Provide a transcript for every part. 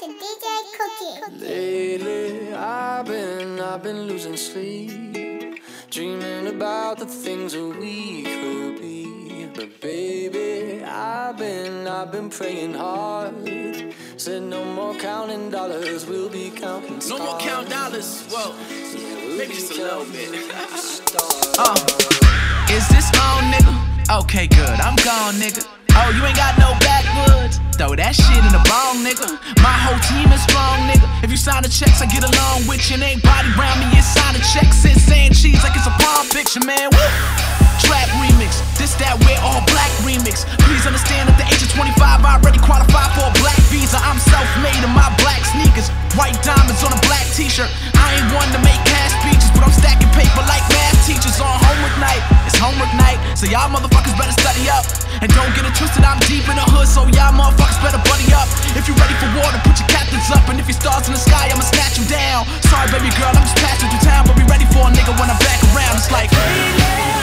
to DJ Cookie. Lately, I've been, I've been losing sleep, dreaming about the things that we could be. But baby, I've been, I've been praying hard. Said no more counting dollars, we'll be counting stars. No more count dollars. Whoa, Yeah, we'll maybe be just a little counting bit. stars. Uh, is this on, nigga? Okay, good. I'm gone, nigga. Oh, you ain't got no backwoods? Throw that shit in the bong, nigga. My whole team is strong, nigga. If you sign the checks, I get along with you. And ain't body round me, it's sign the checks. It's saying cheese like it's a palm picture, man. Woo! Trap remix, this that wear all black remix. Please understand at the age of 25, I already qualified for a black visa. I'm self-made in my black sneakers, white diamonds on a black t-shirt. I ain't one to make cash speeches, but I'm stacking paper like math teachers on homework night. Homework night, so y'all motherfuckers better study up. And don't get it twisted, I'm deep in the hood, so y'all motherfuckers better buddy up. If you ready for war, then put your captains up. And if your stars in the sky, I'ma snatch them down. Sorry, baby girl, I'm just passing through town, but be ready for a nigga when I'm back around. It's like. We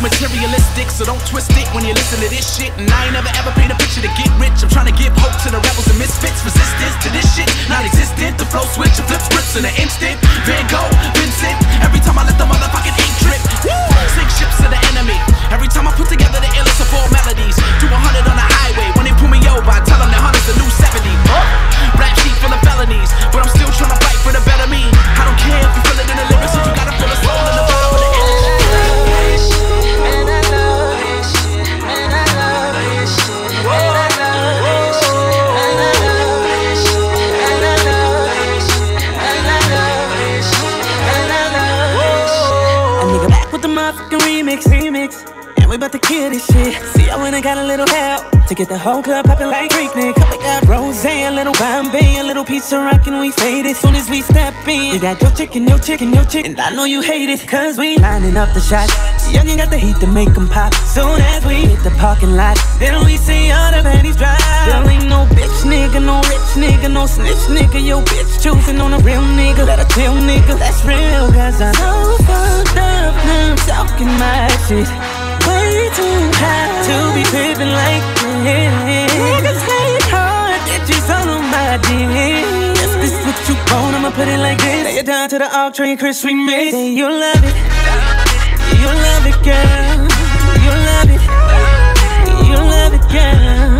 materialistic, so don't twist it when you listen to this shit. And I ain't never ever paint a picture to get rich. I'm trying to give hope to the rebels and misfits. Resistance to this shit, not existent. The flow switch, and flip scripts in an instant. Van Gogh, Vincent. Every time I let the motherfucking ink drip, Woo! sink ships to the enemy. Every time I put together the illest of all melodies. Do 100 on the highway. When they pull me over, I tell them that 100's the new 70. Huh? Rap sheet full of felonies, but I'm still trying to fight for the better me. I don't care if you feel it in the lyrics, if you gotta feel the soul in the motherfucking remix, remix. We about to kill this shit. See, I went and got a little help to get the whole club popping like Greek Nick. We got rose, a little Bombay, a little pizza rock, and we fade it soon as we step in. You got your chicken, your chicken, your chicken, and I know you hate it, cause we lining up the shots. Young, you got the heat to make them pop. Soon as we hit the parking lot, then we see all the panties drop. There ain't no bitch nigga, no rich nigga, no snitch nigga. Your bitch choosing on a real nigga, let a chill nigga. That's real, cause I'm so fucked up now, talking my shit. Too high to be pimping like this. Niggas hate hard, bitches all on my dick. If this what you want, I'ma put it like this. Lay it down to the all train Chris remix. Say you love it, you love it, girl. You love it, you love it, girl.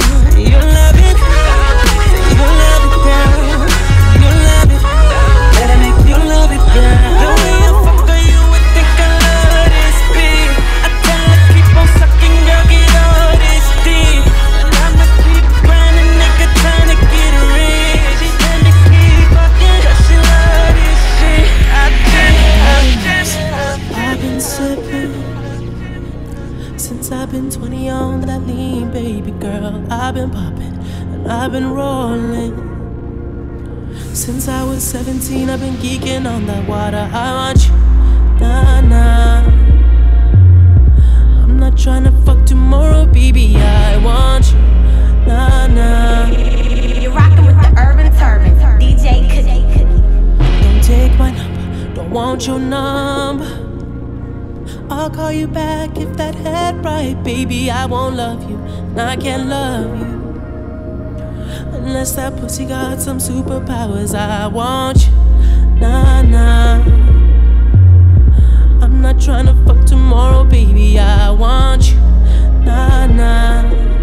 Been 20 on that lean, baby girl. I've been popping and I've been rolling. Since I was 17, I've been geeking on that water. I want you, nah, nah. I'm not trying to fuck tomorrow, baby. I want you, nah, nah. You're rocking with the Urban Turban, DJ Cookie. Don't take my number, don't want your number. I'll call you back if that head right, baby. I won't love you, and I can't love you. Unless that pussy got some superpowers, I want you, nah, nah. I'm not trying to fuck tomorrow, baby. I want you, nah, nah.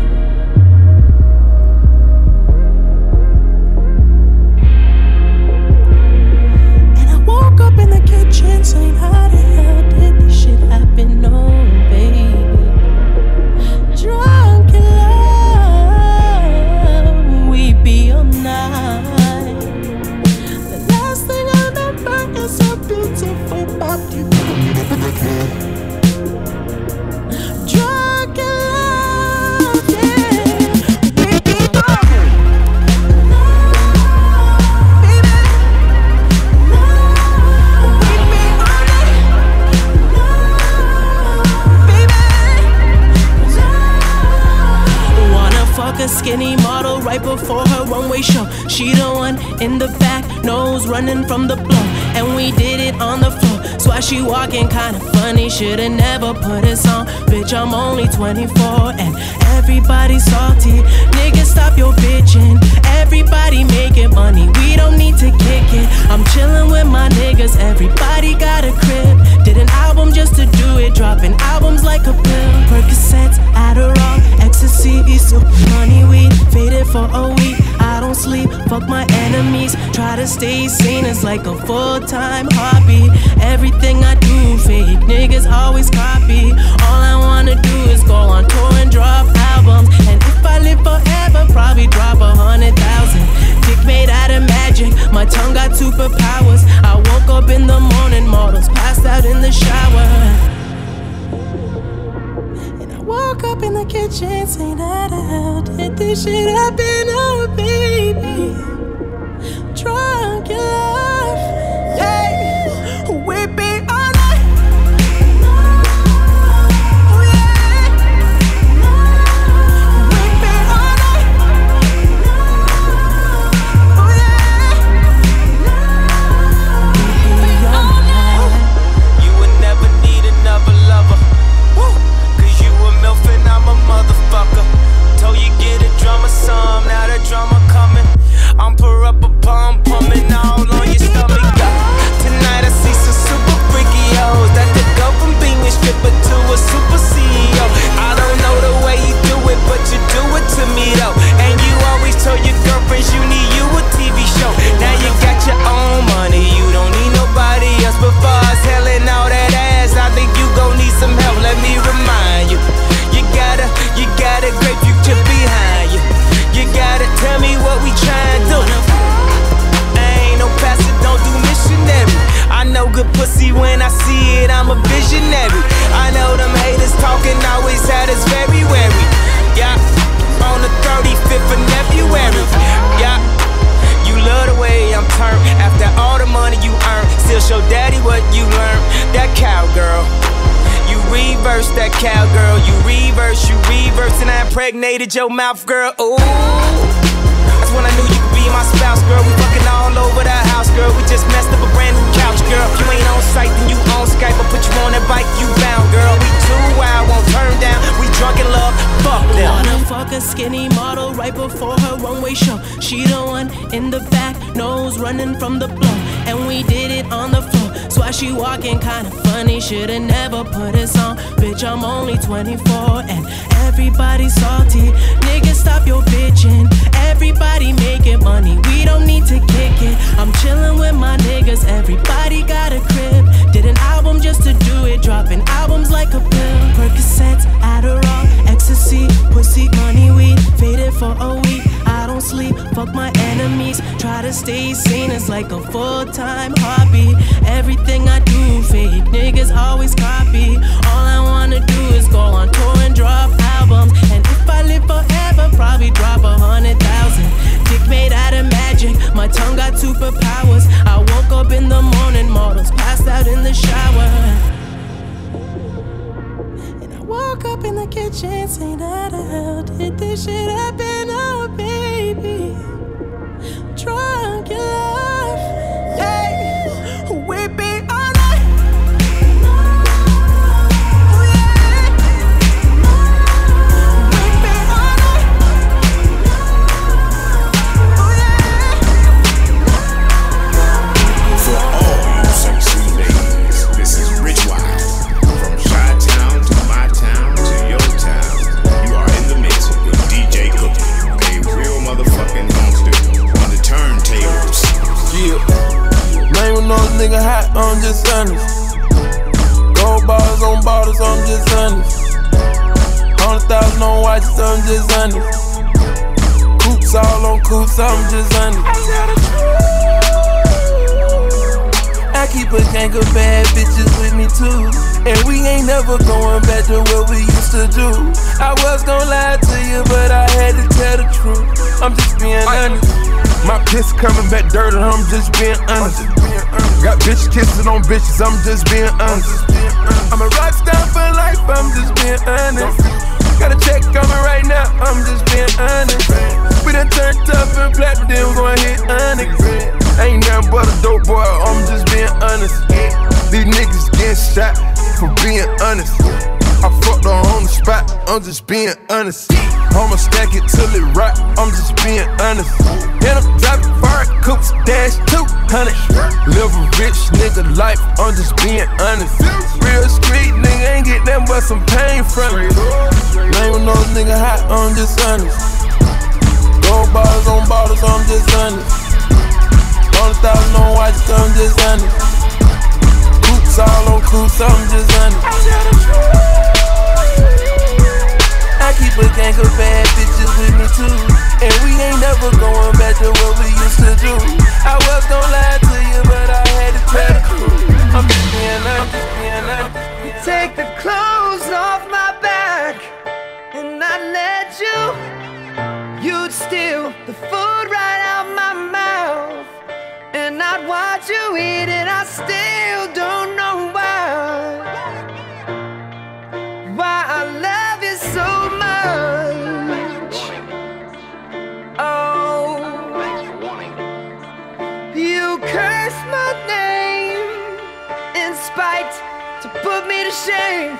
Your mouth, girl. Ooh. That's when I knew you could be my spouse, girl. We fucking all over the house, girl. We just messed up a brand new couch, girl. If You ain't on site, then you on Skype. I put you on that bike, you bound, girl. We too wild, won't turn down. We drunk in love, fuck them. Wanna fuck a skinny model right before her runway show. She the one in the back, nose running from the blow. And we did it on the floor. That's why she walking kinda funny. Shoulda never put this on. Bitch, I'm only 24 and everybody salty. Niggas, stop your bitching. Everybody making money. We don't need to kick it. I'm chilling with my niggas. Everybody got a crib. Did an album just to do it. Dropping albums like a pill. Percocets, Adderall, ecstasy, pussy, money, weed. Faded for a week. I don't sleep. Fuck my enemies. Try to stay sane. It's like a full time hobby. Everything I do, fake niggas always copy. All I up on I'm just honest. Hundred thousand on watches, I'm just honest. Coops all on coops, I'm just honest. I keep a gang of bad bitches with me too. And we ain't never going back to what we used to do. I was gonna lie to you, but I had to tell the truth. I'm just being honest. My piss coming back dirty, I'm just being honest. Got bitches kissing on bitches, I'm just being honest. I'm a rockstar for life, I'm just being honest. Gotta check coming right now, I'm just being honest. We done turned tough and black, but then we gon' hit onyx. Ain't nothing but a dope boy, I'm just being honest. These niggas getting shot for being honest. I'm just being honest. I'ma stack it till it rock, I'm just being honest. And I'm driving fire coops, dash 200. Live a rich nigga life, I'm just being honest. Real street nigga ain't get nothing but some pain from it. Name no nigga hot, I'm just honest. Gold bottles on bottles, I'm just honest. Hundred thousand on watches, I'm just honest. Coops all on coops, I'm just honest. Keep a gang of bad bitches with me too. And we ain't never going back to what we used to do. I was gonna lie to you, but I had to tell the truth. I'm just being honest, being. Take the clothes off my back and I let you. You'd steal the food right out my mouth. And I'd watch you eat it. I still don't know put me to shame.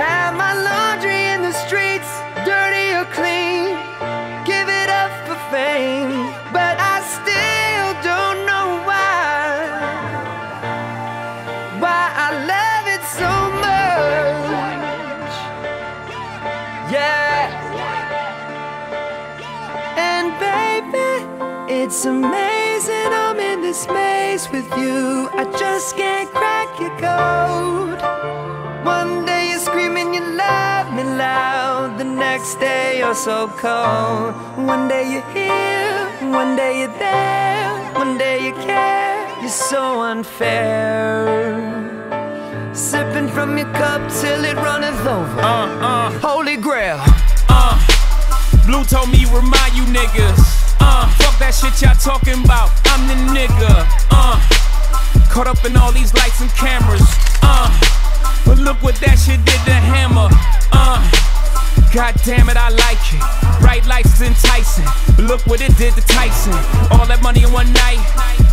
Have my laundry in the streets, dirty or clean. Give it up for fame, but I still don't know why. Why I love it so much. Yeah. And baby, it's amazing I'm in this maze with you. I just can't crack your code. Next day you're so cold. One day you're here, one day you're there, one day you care. You're so unfair. Sipping from your cup till it runneth over. Uh, uh, Holy grail. uh. Blue told me remind you niggas. Uh, fuck that shit y'all talking about. I'm the nigga. Uh, caught up in all these lights and cameras. Uh, but look what that shit did to Hammer. Uh, God damn it, I like it. Bright lights is enticing. Look what it did to Tyson. All that money in one night.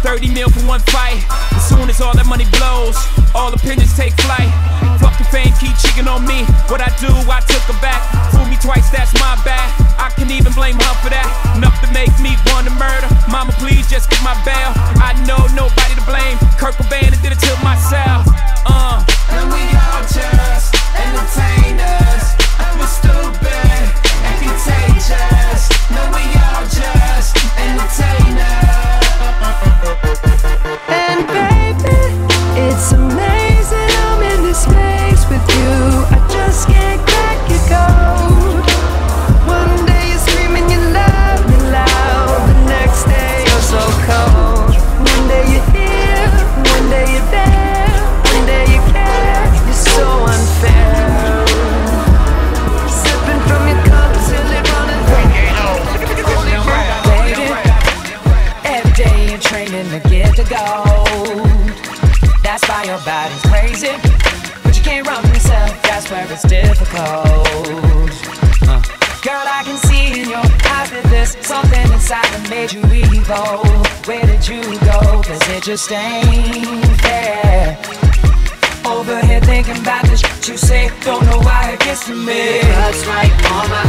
30 mil for one fight. As soon as all that money blows, all opinions take flight. Fuck the fame, keep cheating on me. What I do, I took her back. Fool me twice, that's my bad. I can even blame her for that. Enough to make me want to murder. Mama, please just get my bail. I know nobody to blame. Kurt Cobain, did it to myself. Uh. And we all just entertainers. And evil. Where did you go? Cause it just ain't fair. Over here thinking about shit you say, don't know why it gets to me. Cuts right on my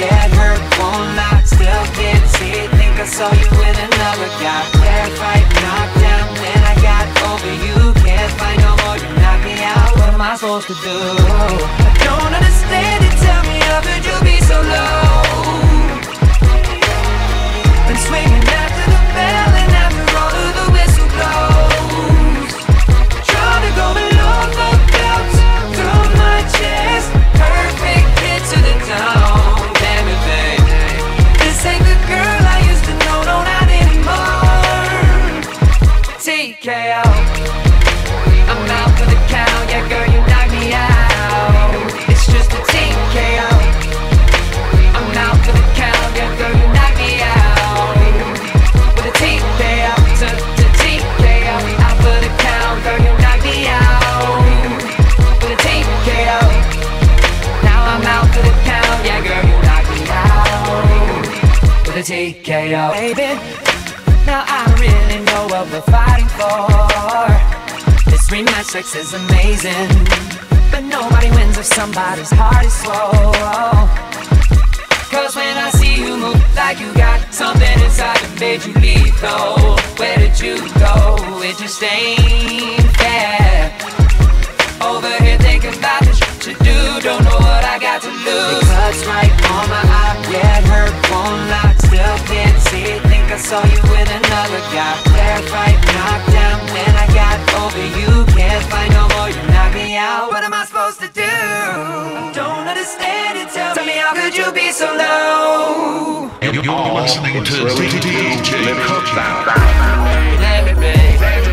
it hurt, won't lie. Still can't see think I saw you with another guy. Fight, knocked down, then I got over you. Can't fight no more, you knock me out. What am I supposed to do? I don't understand it, tell me how could you be so low? Been swinging after the sex is amazing. But nobody wins if somebody's heart is slow. Cause when I see you move like you got something inside that made you leave, though, where did you go? It just ain't fair. Over here thinking about the shit you do, don't know what I got to lose. It cuts right on my eye, yeah, hurt, won't lie, still can't see. Think I saw you with another guy. Fair fight, knocked down when I got over you. Can't fight no more, you knock me out. What am I supposed to do? Don't understand it. Tell, me how could you be so low? You, you're listening to DJ Cookdown. Let me be,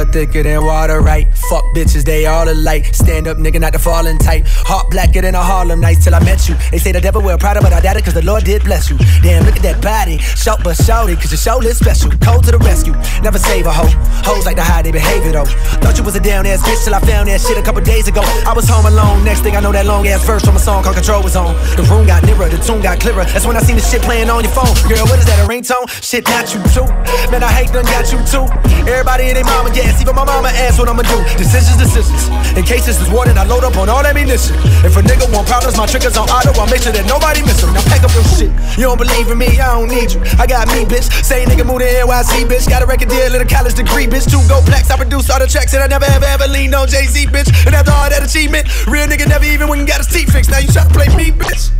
Blood thicker than water, right? Fuck bitches, they all alike. Stand up, nigga, not the falling type. Heart blacker than a Harlem nights till I met you. They say the devil wear Prada, but I doubt it cause the Lord did bless you. Damn, look at that body. Shout but shout it cause your show is special. Cold to the rescue. Never save a hoe. Hoes like to hide their behavior though. Thought you was a down ass bitch till I found that shit a couple days ago. I was home alone. Next thing I know, that long ass verse from a song called Control was on. The room got nearer, the tune got clearer. That's when I seen the shit playing on your phone. Girl, what is that, a ringtone? Shit, not you too. Man, I hate done got you too. Everybody in their mama, yes, even my mama asks what I'ma do. Decisions, decisions. In case this is I load up on all that ammunition. If a nigga want problems, my triggers on auto, I'll make sure that nobody miss them. Now pack up your shit. You don't believe in me, I don't need you. I got me, bitch. Same nigga moved to NYC, bitch. Got a record deal and a college degree, bitch. Two gold plaques, I produce all the tracks, and I never ever ever leaned on Jay Z, bitch. And after all that achievement, real nigga never even went and got his teeth fixed. Now you try to play me, bitch.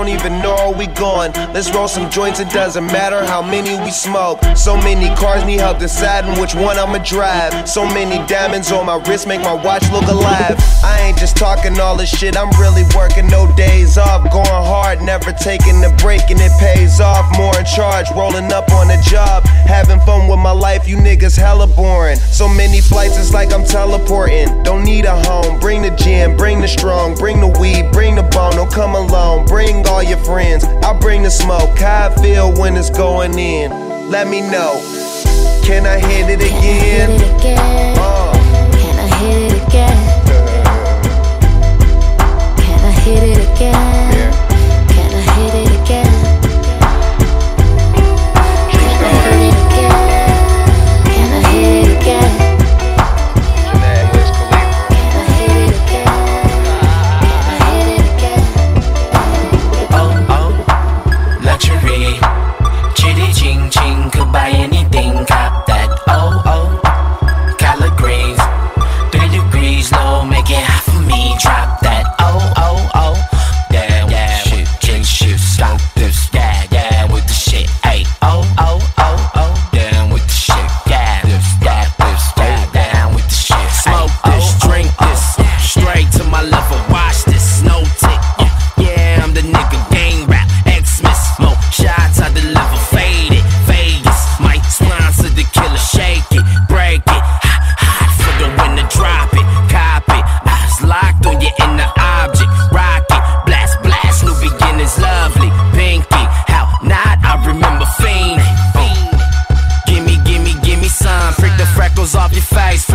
Don't even know where we going. Let's roll some joints, it doesn't matter how many we smoke. So many cars need help deciding which one I'ma drive. So many diamonds on my wrist make my watch look alive. Ain't just talking all this shit, I'm really working no days off. Going hard, never taking a break, and it pays off. More in charge, rolling up on a job. Having fun with my life, you niggas hella boring. So many flights, it's like I'm teleporting. Don't need a home, bring the gym, bring the strong, bring the weed, bring the bone. Don't come alone, bring all your friends. I'll bring the smoke. How I feel when it's going in. Let me know. Can I hit it again? Again?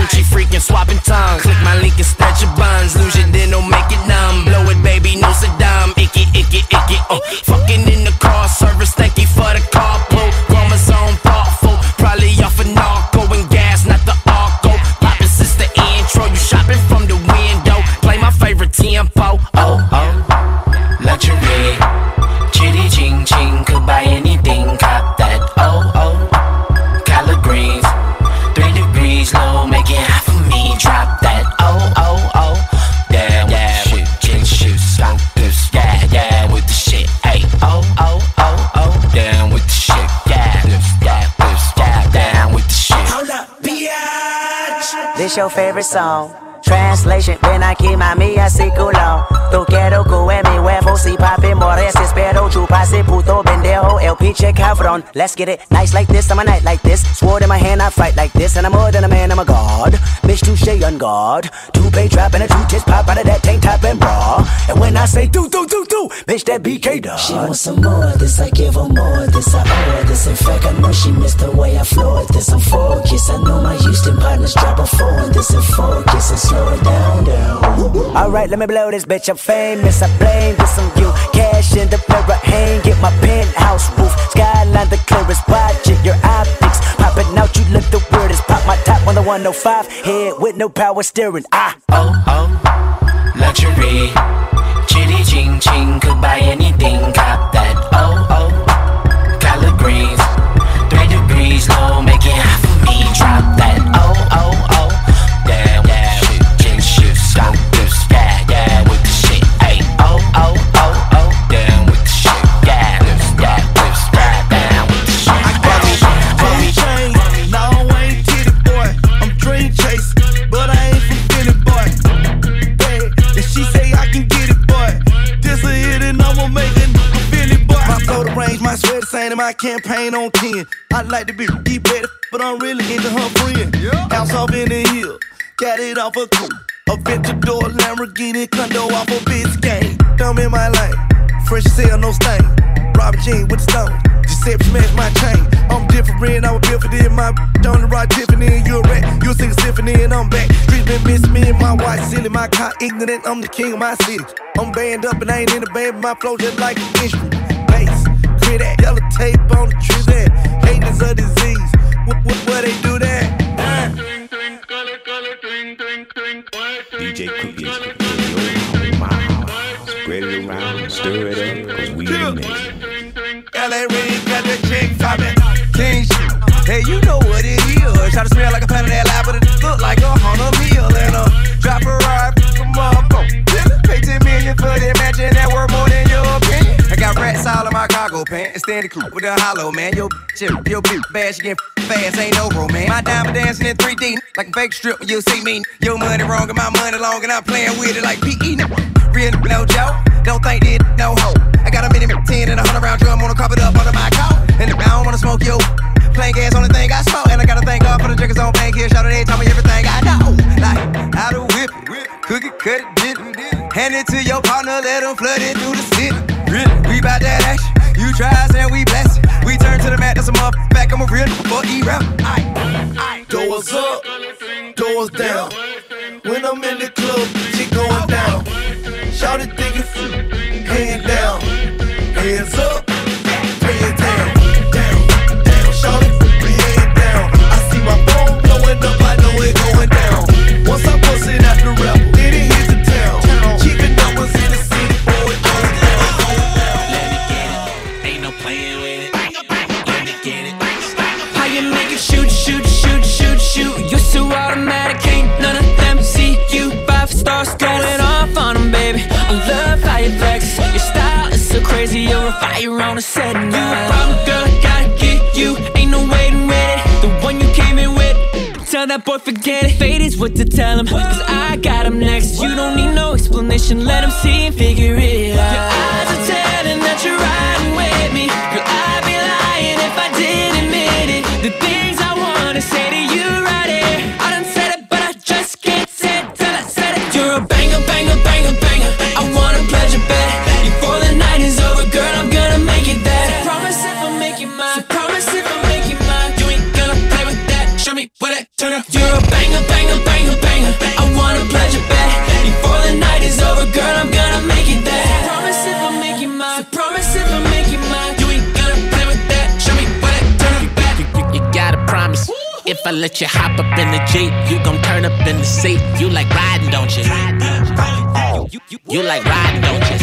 Gucci freaking swapping tongues. Click my link and stretch your buns. Lose it, then don't make it numb. Blow it, baby, no sedum. Icky, icky, icky, Oh, Fucking in the car service, thank you for the carpool. Grandma's on thoughtful, probably off a narco and gas, not the arco. Poppin' since the intro, you shopping from the window. Play my favorite tempo, oh, oh. luxury. Your favorite song. Translation, When I ven aquí mami así culo Tú quiero que mi huevo si papi mores Espero chupase puto pendejo el pinche cabrón Let's get it, nice like this, I'm a night like this. Sword in my hand, I fight like this And I'm more than a man, I'm a god. Bitch touche on guard. Two pay trap and a two tits pop out of that tank top and bra. And when I say do do do do Bitch that BK dog She wants some more this, I give her more this. I owe this, in fact I know she missed the way I floored this. I'm focused, I know my Houston partners drop a four this. And focus and Alright, let me blow this bitch, I'm famous. I blame this on you. Cash in the mirror, hang it my penthouse roof. Skyline the clearest, watch it, your optics. Popping out, you look the weirdest. Pop my top on the 105 Head with no power steering, ah. Oh, oh, luxury. Chitty ching ching, could buy anything, cop that. Oh, oh, collard greens, three degrees low, make it hot for me, drop that. Oh, and I'ma make it Philly boy. My photo range, my sweat saying and my campaign on 10. I like to be deep better, but I'm really into her friend. House off in the hill, got it off a coupe. Aventador Lamborghini condo off a Biscayne. Dumb in my lane, fresh as hell, no stain. Robin Jean with the stone. Giuseppe smash my chain. I'm different, I was built for this. My on the right Tiffany, and you're a rat. You sing a symphony, and I'm back. Streets been missing me and my wife silly. My car ignorant, I'm the king of my city. I'm banned up and I ain't in the band, but my flow just like an instrument. Bass, clear that yellow tape on the tree there. Hate is a disease. What, what, what they do that? DJ Cookie is cooking your mouth. Spread it around, stir it up, cause we in it. LA Reid got the chick poppin'. King shit. Hey, you know what it is. Try to smell like a pound of that lie, but it look like a hundred meal. And a drop a ride, come up, go. Pay 10 million for that mansion that worth more than your opinion. I got rats all in my cargo pants. Standing cool with a hollow, man. Yo, bitch, yo, bitch, bad, she get fast, ain't no romance. My diamond dancing in 3D, like a fake strip you see me. Your money wrong and my money long, and I'm playing with it like PE. Real no joke, don't think it no hoe. I got a mini 10 and a 100 round drum, wanna carpet up under my coat. And I don't wanna smoke you. Plain gas, only thing I smoke. And I gotta thank God for the drinkers on bank here. Shout out, they tell me everything I know. Like, how to whip it, cook it, cut it, dip it. Hand it to your partner, let them flood it through the city. We bout that action. You try us and we bless it. We turn to the mat, that's a motherfucker back. I'm a real for E-rap. Doors up, doors down. When I'm in the club, shit going down. Shout it, think it's hand down, hands up, You make it shoot, shoot, shoot, shoot, shoot? You so automatic, ain't none of them see you. Five stars going off on them, baby. I love how you flex. Your style is so crazy, you're a fire on a set. And you a problem, girl, gotta get you. Ain't no waiting with it. The one you came in with. Tell that boy, forget it. Fate is what to tell him. Cause I got him next. You don't need no explanation. Let him see and figure it out. Your eyes are telling that you're riding with me. Girl, I'd If I let you hop up in the Jeep, you gon' turn up in the seat. You like riding, don't you? You, you, you like riding, don't you?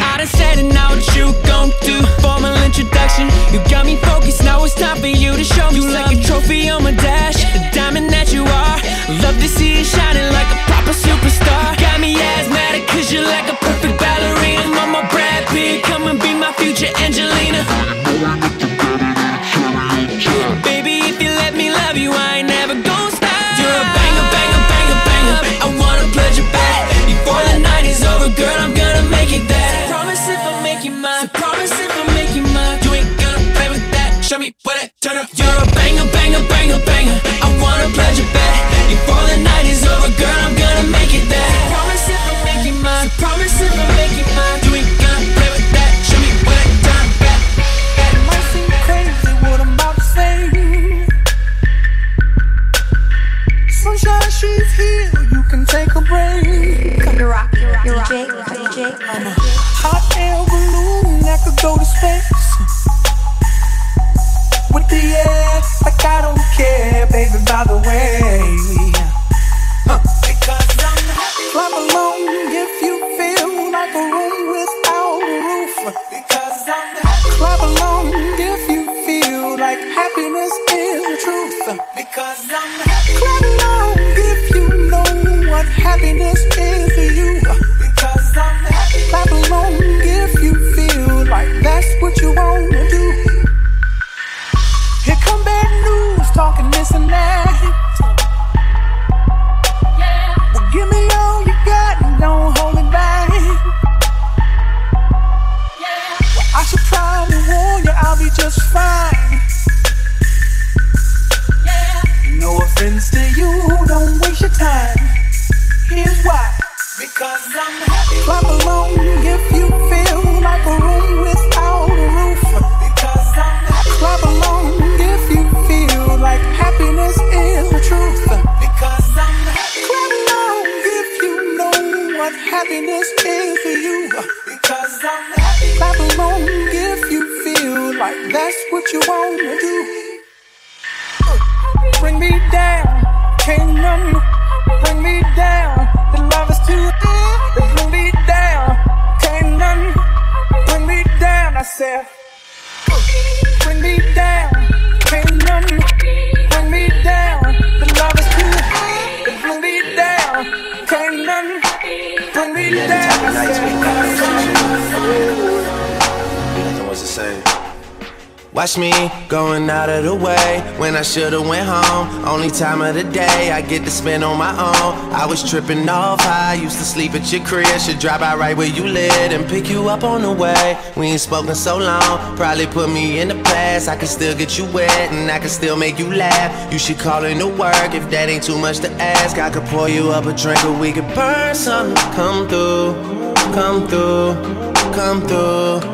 I done said it, now what you gon' do? Formal introduction, you got me focused, now it's time for you to show me. You like a trophy on my dash, the diamond that you are. Love to see you shining like a proper superstar. Got me asthmatic, cause you're like a perfect ballerina. Mama Brad Pitt, come and be my future Angelina. Gonna that. Sunshine, she's here. You can take a break. Come to rock, you're DJ, DJ. I'm a hot air balloon that could go to space. With the air, like I don't care, baby. By the way, huh. because I'm happy. Clap along if you feel like a room without a roof. Because I'm happy. Clap along if you feel like happiness is the truth. Because I'm happy. Happiness is to you. Because I'm happy. Clap along if you feel like that's what you wanna do. Here come bad news, talking this and that. Well, give me all you got and don't hold it back. Well, I should probably warn you, I'll be just fine. No offense to you, don't waste your time. That's what you wanna do. Watch me going out of the way when I should've went home. Only time of the day I get to spend on my own. I was tripping off high, used to sleep at your crib. Should drop out right where you live and pick you up on the way. We ain't spoken so long, probably put me in the past. I can still get you wet and I can still make you laugh. You should call in to work if that ain't too much to ask. I could pour you up a drink or we could burn something. Come through, come through, come through.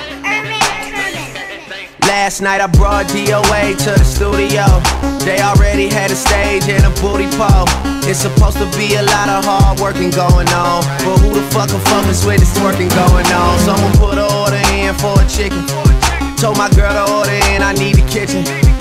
Last night I brought DOA to the studio. They already had a stage and a booty pole. It's supposed to be a lot of hard working going on. But who the fuck can focus with this twerking going on? Someone put an order in for a chicken. Told my girl to order in, I need the kitchen.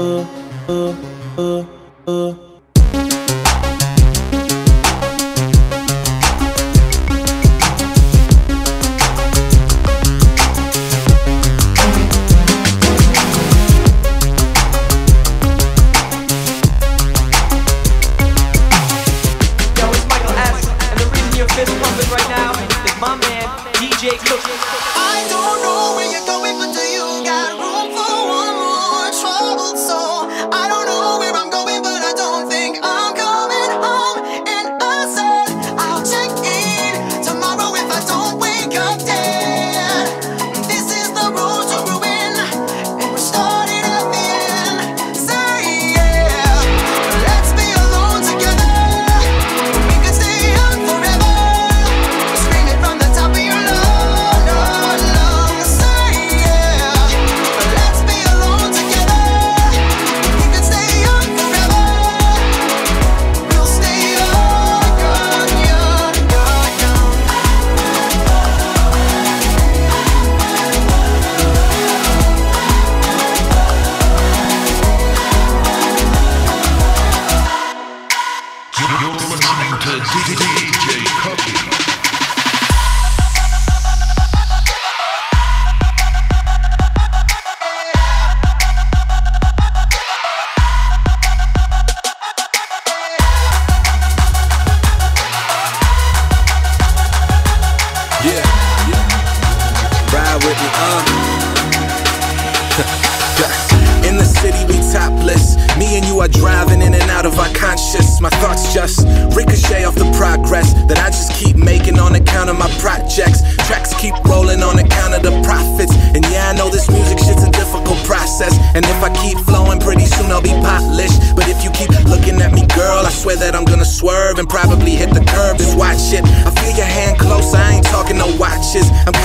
Yo,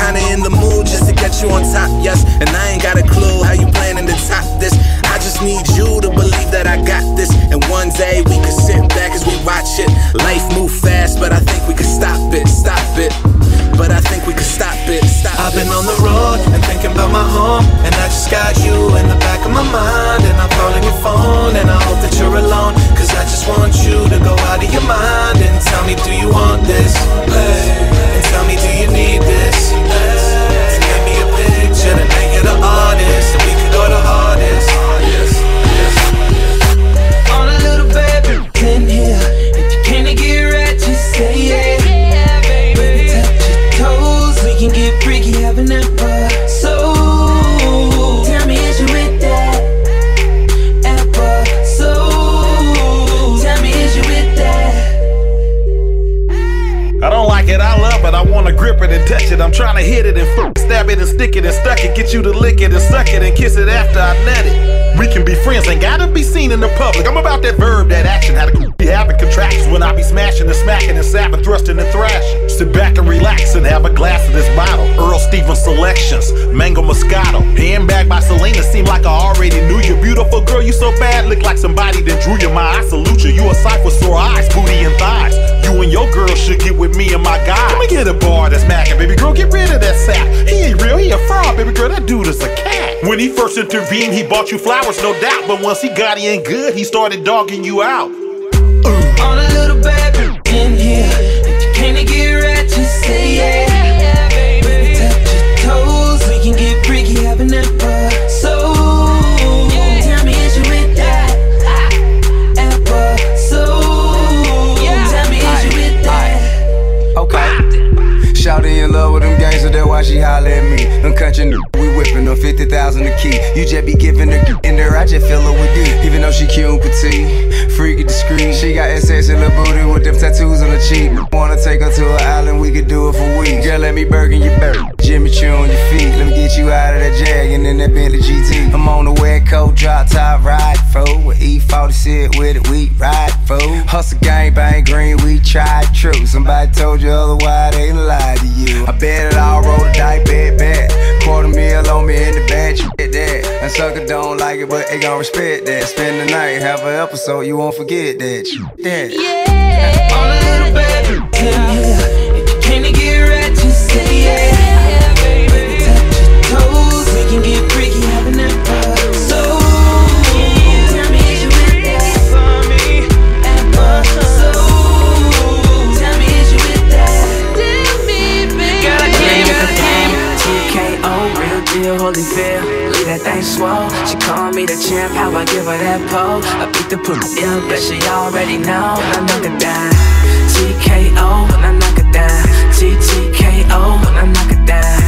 kinda in the mood just to get you on top, yes. And I ain't got a clue how you planning to top this. I just need you to believe that I got this. And one day we could sit back as we watch it. Life move fast, but I think we could stop it, stop it. But I think we could stop it, stop I've been on the road and thinking about my home And I just got you in the back of my mind And I'm calling your phone and I hope that you're alone Cause I just want you to go out of your mind And tell me do you want this? Hey. Trying to hit it and f- stab it and stick it and stuck it. Get you to lick it and suck it and kiss it after I nut it. We can be friends, ain't gotta be seen in the public. I'm about that verb, that action. How to be having contractions when I be smashing and smacking and sapping, thrusting and thrashing. Sit back and relax and have a glass of this bottle. Earl Stevens selections, mango moscato. Handbag by Selena, seem like I already knew you. Beautiful girl, you so bad, look like somebody that drew you. My I salute you. You a sight for sore eyes, booty and thighs. You and your girl should get with me and my guy. Let me get a bar that's macking, baby girl. Get rid of that sack. He ain't real, he a fraud, baby girl. That dude is a cat. When he first intervened, he bought you flowers, no doubt. But once he got in good, he started dogging you out. On a little baby, in love with them gangsters, that's why she holler at me. Them country we whipping her 50,000 a key. You just be giving her in there, I just fill her with D. Even though she cute and petite, freaky discreet. She got SS in her booty with them tattoos on her cheek. Wanna take her to an island, we could do it for weeks. Girl, let me burn your back. Jimmy Choo on your feet. Let me get you out of that Jag and in that Bentley GT. I'm on the wet coat, drop top, ride for. With E40 sit with it, we ride for. Hustle gang bang green, we tried true. Somebody told you otherwise, they lied to you. I bet it all, roll the dice, bet, bet. Quarter meal on me in the bed, you get that. And sucker don't like it, but they gon' respect that. Spend the night, have an episode, you won't forget that. You that. On a little baby, in Holyfield. Leave that thing swole. She call me the champ, how I give her that pole. I beat the pussy up, but she already know. When I knock it down, TKO. When I knock it down, TTKO. When I knock it down,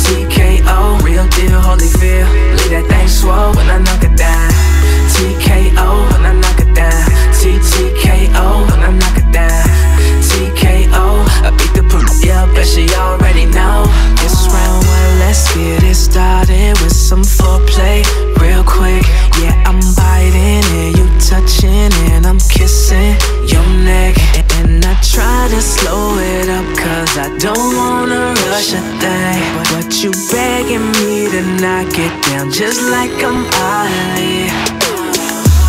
TKO. Real deal, Holyfield. Leave that thing swole. When I knock it down, TKO. When I knock it down, TTKO. When I knock it down, TKO. I beat the pussy up, but she already know. Let's get it started with some foreplay, real quick. Yeah, I'm biting and you touching and I'm kissing your neck. And I try to slow it up cause I don't wanna rush a thing. But you begging me to knock it down just like I'm Ali.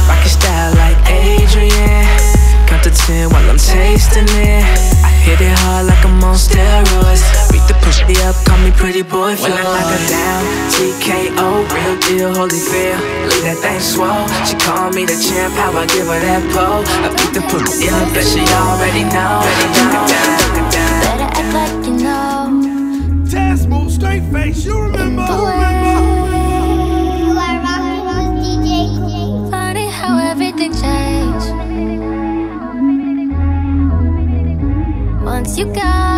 Rocky style like Adrian. Count to ten while I'm tasting it. I hit it hard like I'm on steroids. Beat the pussy up, call me pretty boy. When I knock her down, TKO, real deal, Holyfield. Leave that thing swole. She call me the champ, how I give her that pole. I beat the pussy up, but she already know. Better act like you know. Taz move straight face, you remember? You got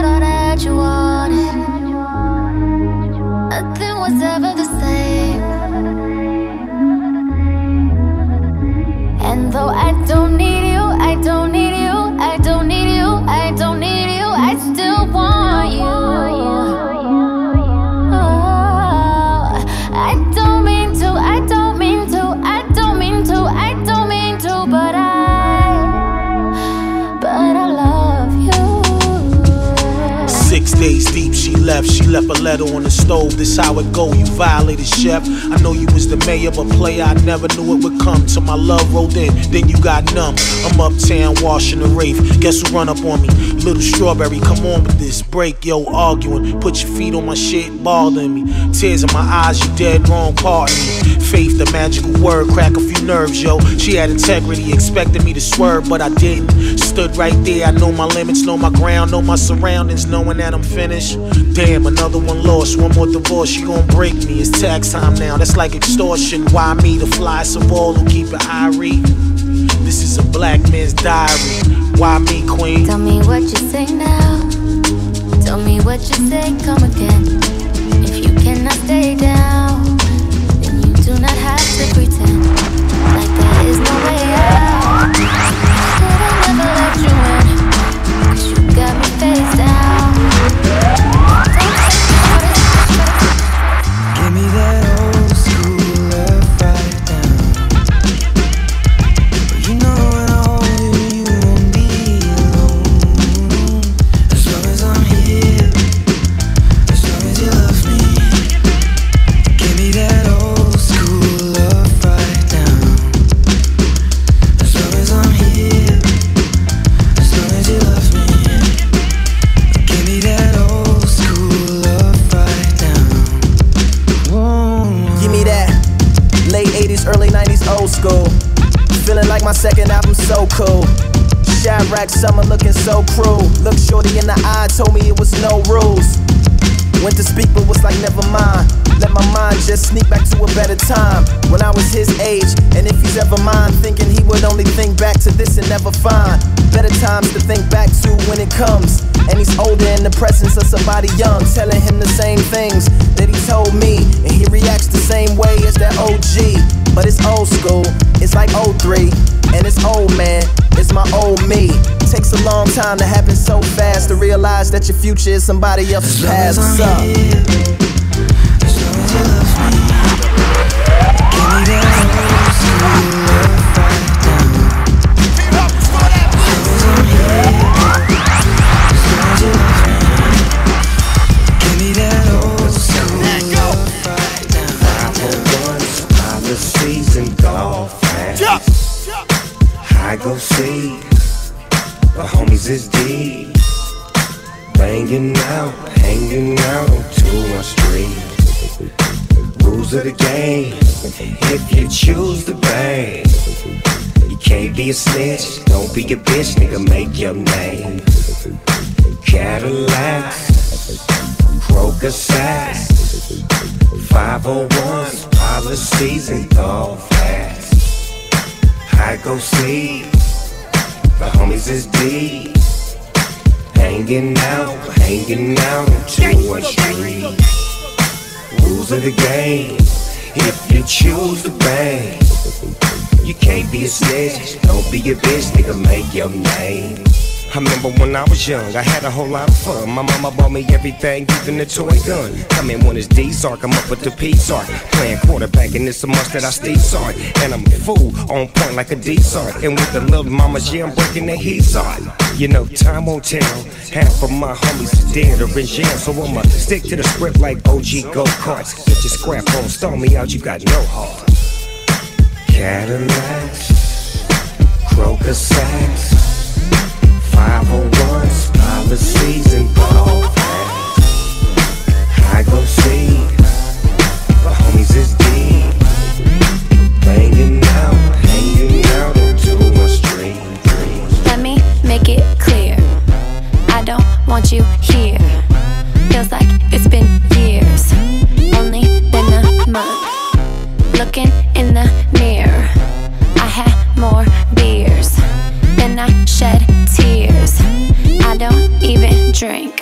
left. A letter on the stove. This how it go. You violated, chef. I know you was the mayor, but play, I never knew it would come. Till my love rolled in, then you got numb. I'm uptown washing the wraith. Guess who run up on me? Little strawberry, come on with this break, yo. Arguing, put your feet on my shit, bothering me. Tears in my eyes, you dead wrong, pardon me. Faith, the magical word, crack a few nerves, yo. She had integrity, expected me to swerve, but I didn't. Stood right there, I know my limits, know my ground, know my surroundings, knowing that I'm finished. Damn, another one lost, one more divorce, she gon' break me. It's tax time now, that's like extortion. Why me, the fly Savall who keep it irie? This is a black man's diary. Why me, queen? Tell me what you say now. Tell me what you say, come again. If you cannot stay down, then you do not have to pretend like there is no way out. Shadrack summer looking so cruel. Look shorty in the eye, told me it was no rules. Went to speak, but was like, never mind. Let my mind just sneak back to a better time. When I was his age, and if he's ever mine, thinking he would only think back to this and never find better times to think back to when it comes. And he's older in the presence of somebody young, telling him the same things that he told me. And he reacts the same way as that OG. But it's old school, it's like 03, and it's old man, it's my old me. Takes a long time to happen so fast to realize that your future is somebody else's past. What's up? Here, as long as you love me, give me Season banging out, hanging out on my street. Rules of the game, if you choose to bang, you can't be a snitch, don't be a bitch, nigga, make your name. Cadillacs, Croker sacks, 501s, policies, and thought fast. I go see the homies is deep. Hanging out, hanging out on 2 Street. Rules of the game. If you choose to bang, you can't be a snitch. Don't be a bitch, nigga, make your name. I remember when I was young, I had a whole lot of fun. My mama bought me everything, even the toy gun. Come in when it's D-Sark, I'm up with the P-Sark. Playing quarterback, and it's a must that I stay Sark. And I'm a fool, on point like a D-Sark. And with the little mamas, yeah, I'm breaking the heat on. You know, time won't tell. Half of my homies is dead or in jail, so I'ma stick to the script like OG go-karts. Get your scrap on, stall me out, you got no heart. Cadillacs, Croker sacks, 501s, policies, and ball I go see the homies is deep, banging out, hanging out on 2 Street. Let me make it clear. I don't want you here. Drink.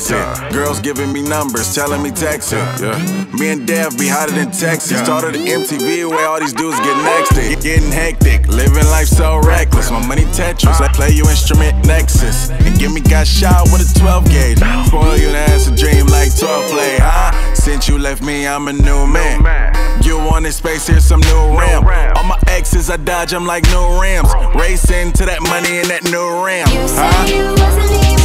Through the. Girls giving me numbers, telling me text it. Yeah. Me and Dev be hotter than Texas. Started the MTV where all these dudes get next it. Getting hectic, living life so reckless. My money Tetris, I play you instrument Nexus. And give me got shot with a 12 gauge. Spoil you and ass a dream like 12 play, huh? Since you left me, I'm a new man. You wanted space, here's some new rim. All my exes, I dodge them like new rims. Racing to that money in that new rim. You say Huh?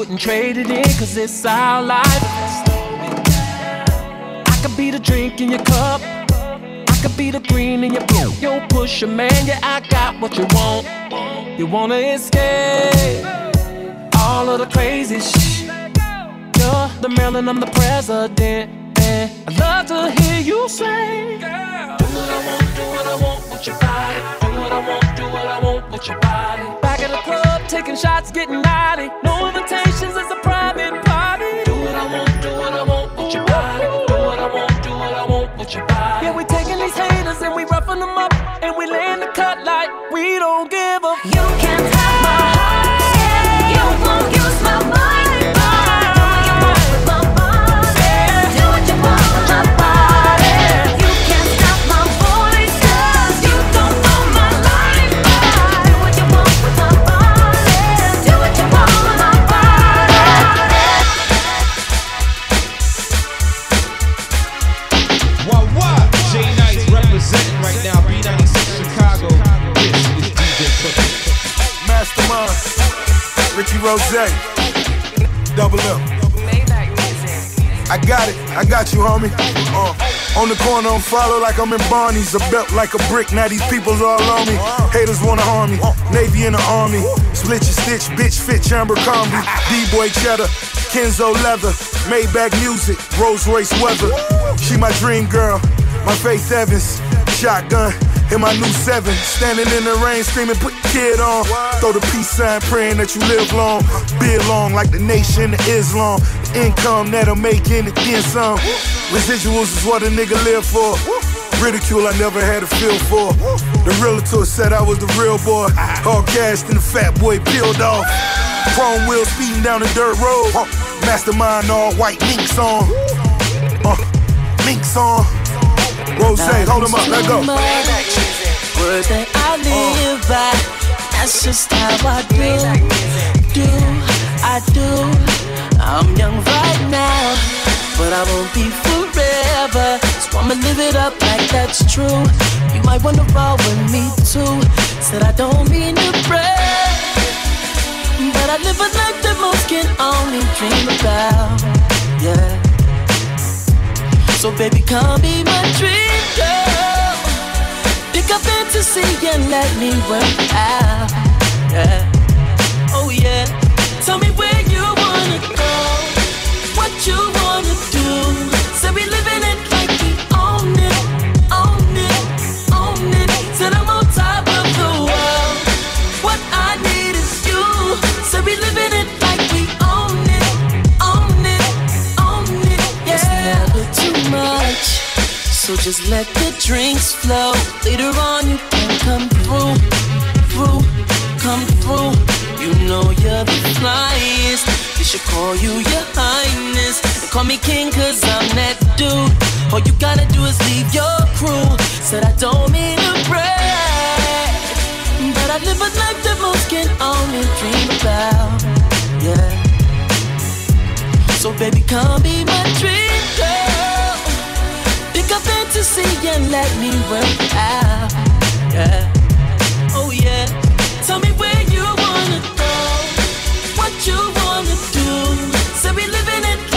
Wouldn't trade it in, cause it's our life. I could be the drink in your cup, I could be the green in your blue. Yo, push a man, yeah, I got what you want. You wanna escape all of the crazy shit. You're the Marilyn, I'm the president. And I'd love to hear you say, Do what I want, do what I want with your body. Do what I want, do what I want with your body. Back at the club, taking shots, getting naughty. It's a private party. Do what I want, do what I want with your homie. Uh, on the corner, I'm follow like I'm in Barney's. A belt like a brick, now these people's all on me. Haters wanna harm me, Navy in the army. Split your stitch, bitch fit chamber combi. D-boy cheddar, Kenzo leather. Maybach music, Rolls Royce weather. She my dream girl, my Faith Evans. Shotgun, in my new seven. Standing in the rain, screaming, put the kid on. Throw the peace sign, praying that you live long. Be long like the nation of Islam. Income that'll make anything some. Residuals is what a nigga live for. Ridicule I never had a feel for. The realtor said I was the real boy. All gassed and the fat boy peeled off. Chrome wheels speeding down the dirt road. Mastermind all white minks on. Uh, minks on. Rose, hold him up, let go. Word that I live by, that's just how I do. Do, I do. I'm young right now, but I won't be forever. So I'ma live it up like that's true. You might wanna roll with me too. Said I don't mean to brag, but I live a life that most can only dream about. Yeah. So baby, come be my dream girl. Pick up fantasy and let me work out. Yeah. Oh yeah. Tell me where you wanna go, what you wanna do. Say we living it like we own it, own it, own it. Said I'm on top of the world. What I need is you. Say we living it like we own it, own it, own it. Yeah. It's never too much. So just let the drinks flow. Later on, you can come through, through, come through. You know you're the flyest. They should call you your highness. And call me king, cause I'm that dude. All you gotta do is leave your crew. Said I don't mean to brag. But I live a life that most can only dream about. Yeah. So baby, come be my dream girl. Pick up fantasy and let me work out. Yeah. Oh yeah. Tell me where you wanna do. Say we living it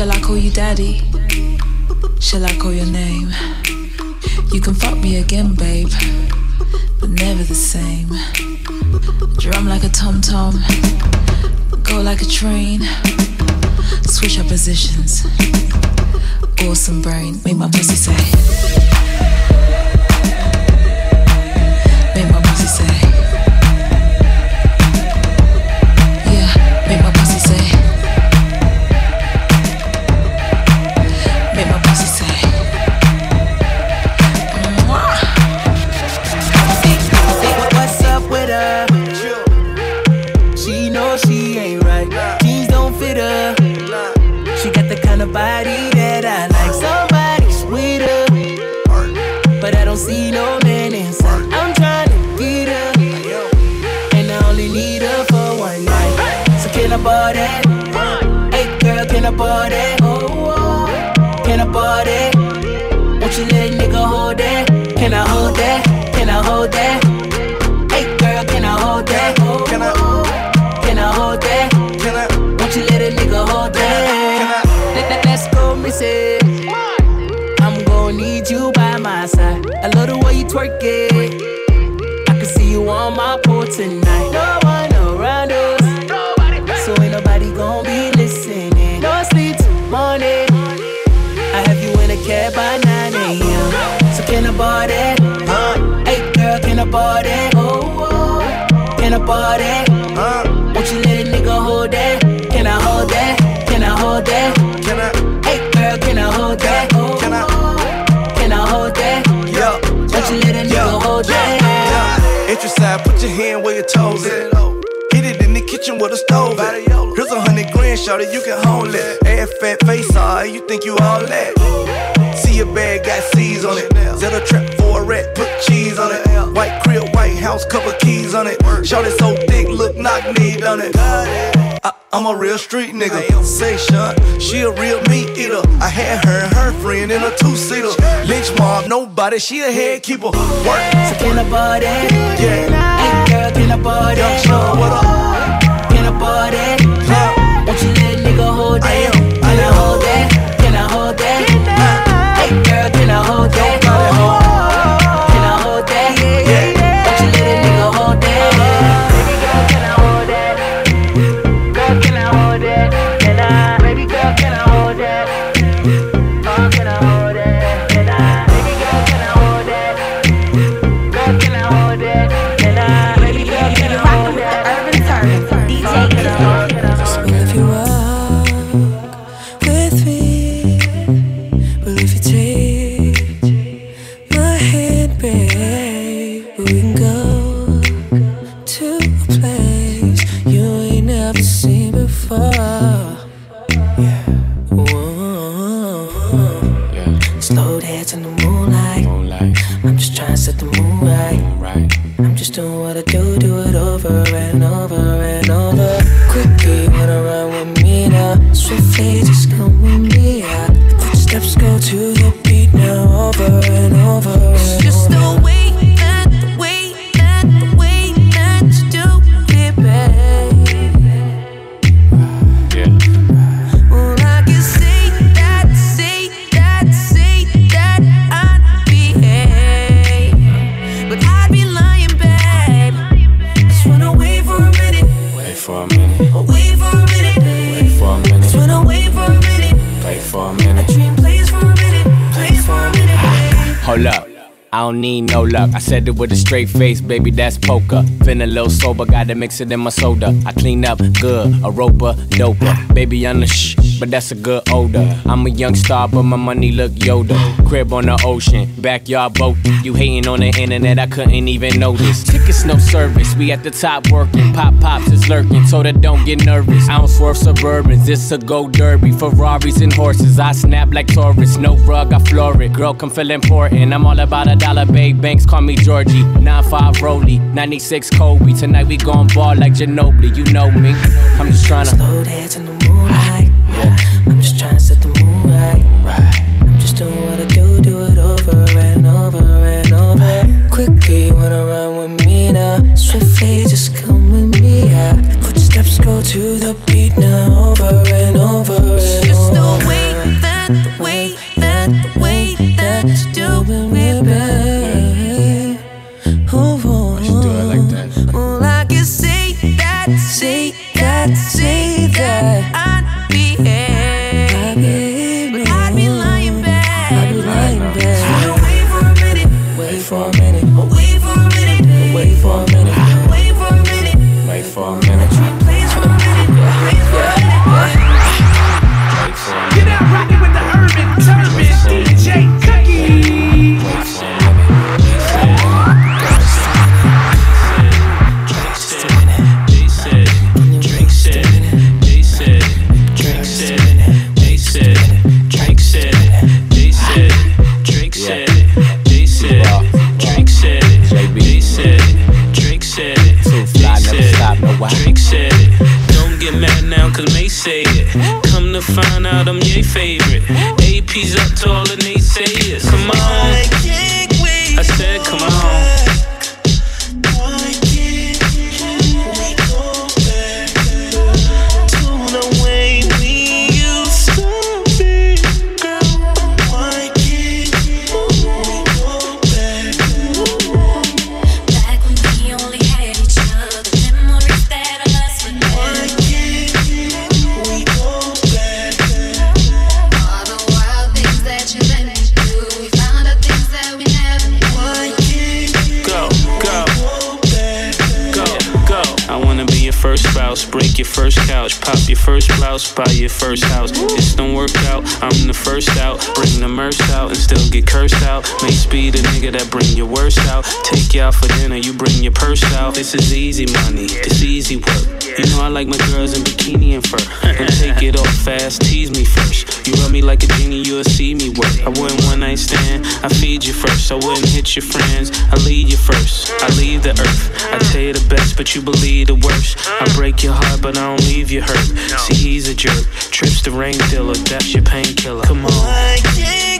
Shall I call you daddy? Shall I call your name? You can fuck me again, babe, but never the same. Drum like a tom tom, go like a train, switch our positions. Awesome brain, make my pussy say. shorty, you can hold it. Ass fat, face alright, you think you all that. See a bag, got C's on it. Zeta trap for a rat, put cheese on it. White crib, white house, couple keys on it. Shorty so thick, look knock kneed on it. I, am a real street nigga. Say Sean, she a real meat eater. I had her and her friend in a two seater. Lynch mob, nobody, she a head keeper. Work. So can I body? Yeah. Hey girl, can I body? Yeah, sure, what up? Can I body? whole day, dinner whole day, dinner whole day. Hey girl, dinner whole day. with a straight face, baby, that's poker been a little sober, gotta mix it in my soda. I clean up good, a roper, doper. Baby on the shh, but that's a good odor. I'm a young star, but my money look Yoda. Crib on the ocean, backyard boat. You hating on the internet, I couldn't even notice. Tickets, no service, we at the top working. Pop pops is lurking, so that don't get nervous. I don't swerve Suburbans, this a go derby. Ferraris and horses, I snap like tourists. No rug, I floor it. Girl, come feel important. I'm all about a dollar, babe. Banks call me Georgie. 9-5 Roly, 96 Kobe. Tonight we gon' ball like Ginobili, you know me. I'm just tryna slow dance in the moonlight. I'm just trying to set the mood right. I'm just doing what I do, do it over and over and over. Quickly wanna run with me now. Swiftly just come with me. Yeah. Footsteps go to the beat now, over and over and over. Favorite. AP's up to all blouse, buy your first house. This don't work out, I'm the first out. Bring the merch and cursed out. May speed a nigga that bring your worst out. Take you out for dinner, you bring your purse out. This is easy money, this easy work. You know I like my girls in bikini and fur. Don't take it off fast, tease me first. You rub me like a genie, you'll see me work. I wouldn't one night stand, I feed you first. I wouldn't hit your friends, I lead you first. I leave the earth. I tell you the best, but you believe the worst. I break your heart, but I don't leave you hurt. See, he's a jerk. Trips the rain dealer, that's your painkiller. Come on.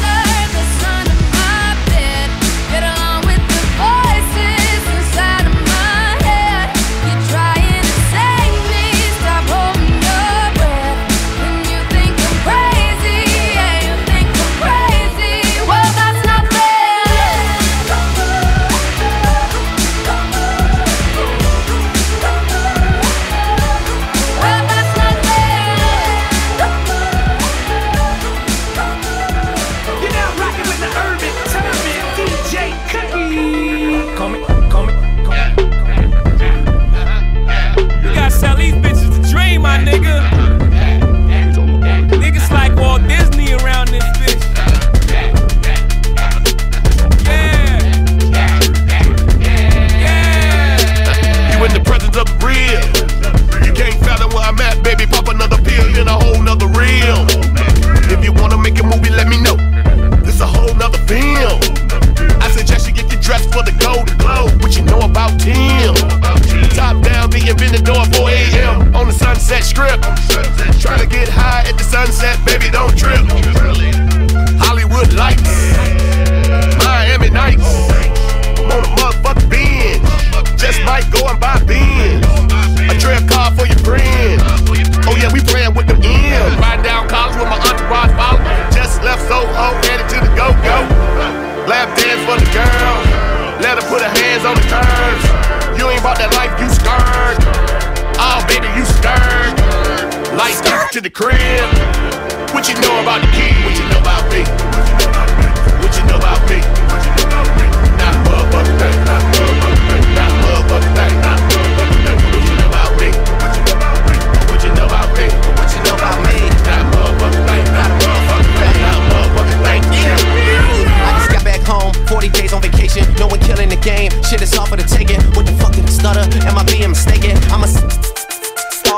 sunset strip. Trying to get high at the sunset, baby, don't trip. Hollywood lights, Miami nights. I'm on a motherfucking binge. Just might go and buy beans. A trail car for your friends. Oh yeah, we playing with the ends. Ride down Collins with my entourage follow. Just left Soho, headed to the go-go. Lap dance for the girl. Let her put her hands on the curves. You ain't about that life, you scared. Oh baby, you scared. Lights to the crib. What you know about the key? What you know about me? What you know about me? Not 40 days on vacation. No one killing the game. Shit is all for the taking. What the fuck did the stutter? Am I being mistaken? I'm a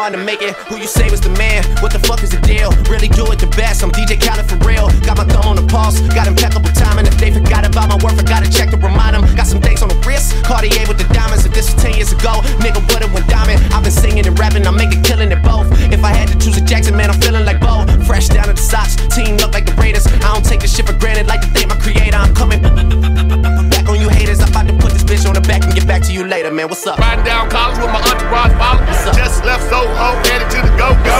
star to make it. Who you say was the man? What the fuck is the deal? Really do it the best. I'm DJ Khaled for real. Got my thumb on the pulse. Got impeccable timing. If they forgot about my work, I gotta check to remind them. Got some dates on the wrist. Cartier with the diamonds. If this was 10 years ago, nigga would've went diamond. I've been singing and rapping. I'm making killing it both. If I had to choose a Jackson, man, I'm feeling like Bo. Fresh down to the socks. Team look like the Raiders. I don't take this shit for granted. Like to thank my creator. I'm coming back on you haters. I'm about to bitch on the back and get back to you later, man. What's up? Riding down Collins with my entourage follow. Just left Soho, headed to the go-go.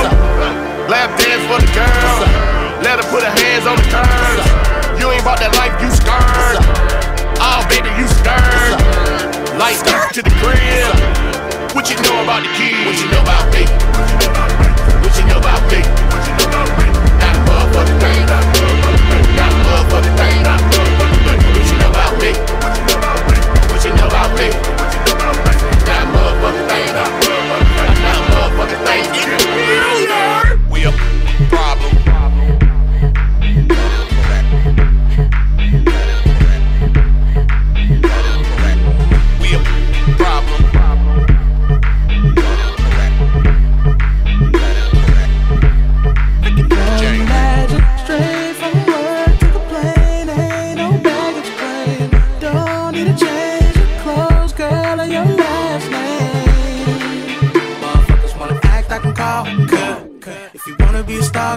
Lap dance for the girl. Let her put her hands on the curves. You ain't about that life, you scared. Oh, baby, you scared. Lights to the crib. What you know about the key? What you know about me? What you know about me? What you know about me? Not a motherfucking thing. Not a motherfucking thing. Not a motherfucking thing. Not a motherfucking thing. What you know about me? About me? What you know me? Not motherfucking thing. Not motherfucking thing.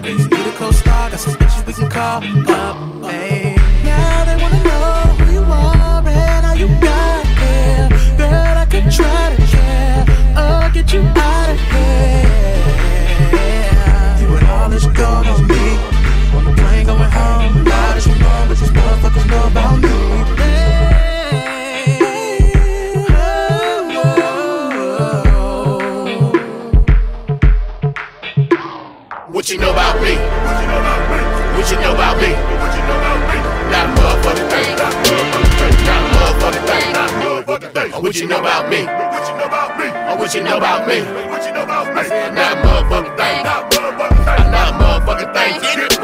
You a co-star. Got some bitches we can call up. Hey. Now they wanna know who you are and how you got here. Girl, I could try to know about me? What you know about me? Not motherfucking thing. Not motherfucking thing. Not motherfucking thing. What you know about me? What you know about me? What you know about me? What you know about me? Not motherfucking thing. Not motherfucking thing. Not motherfucking thing.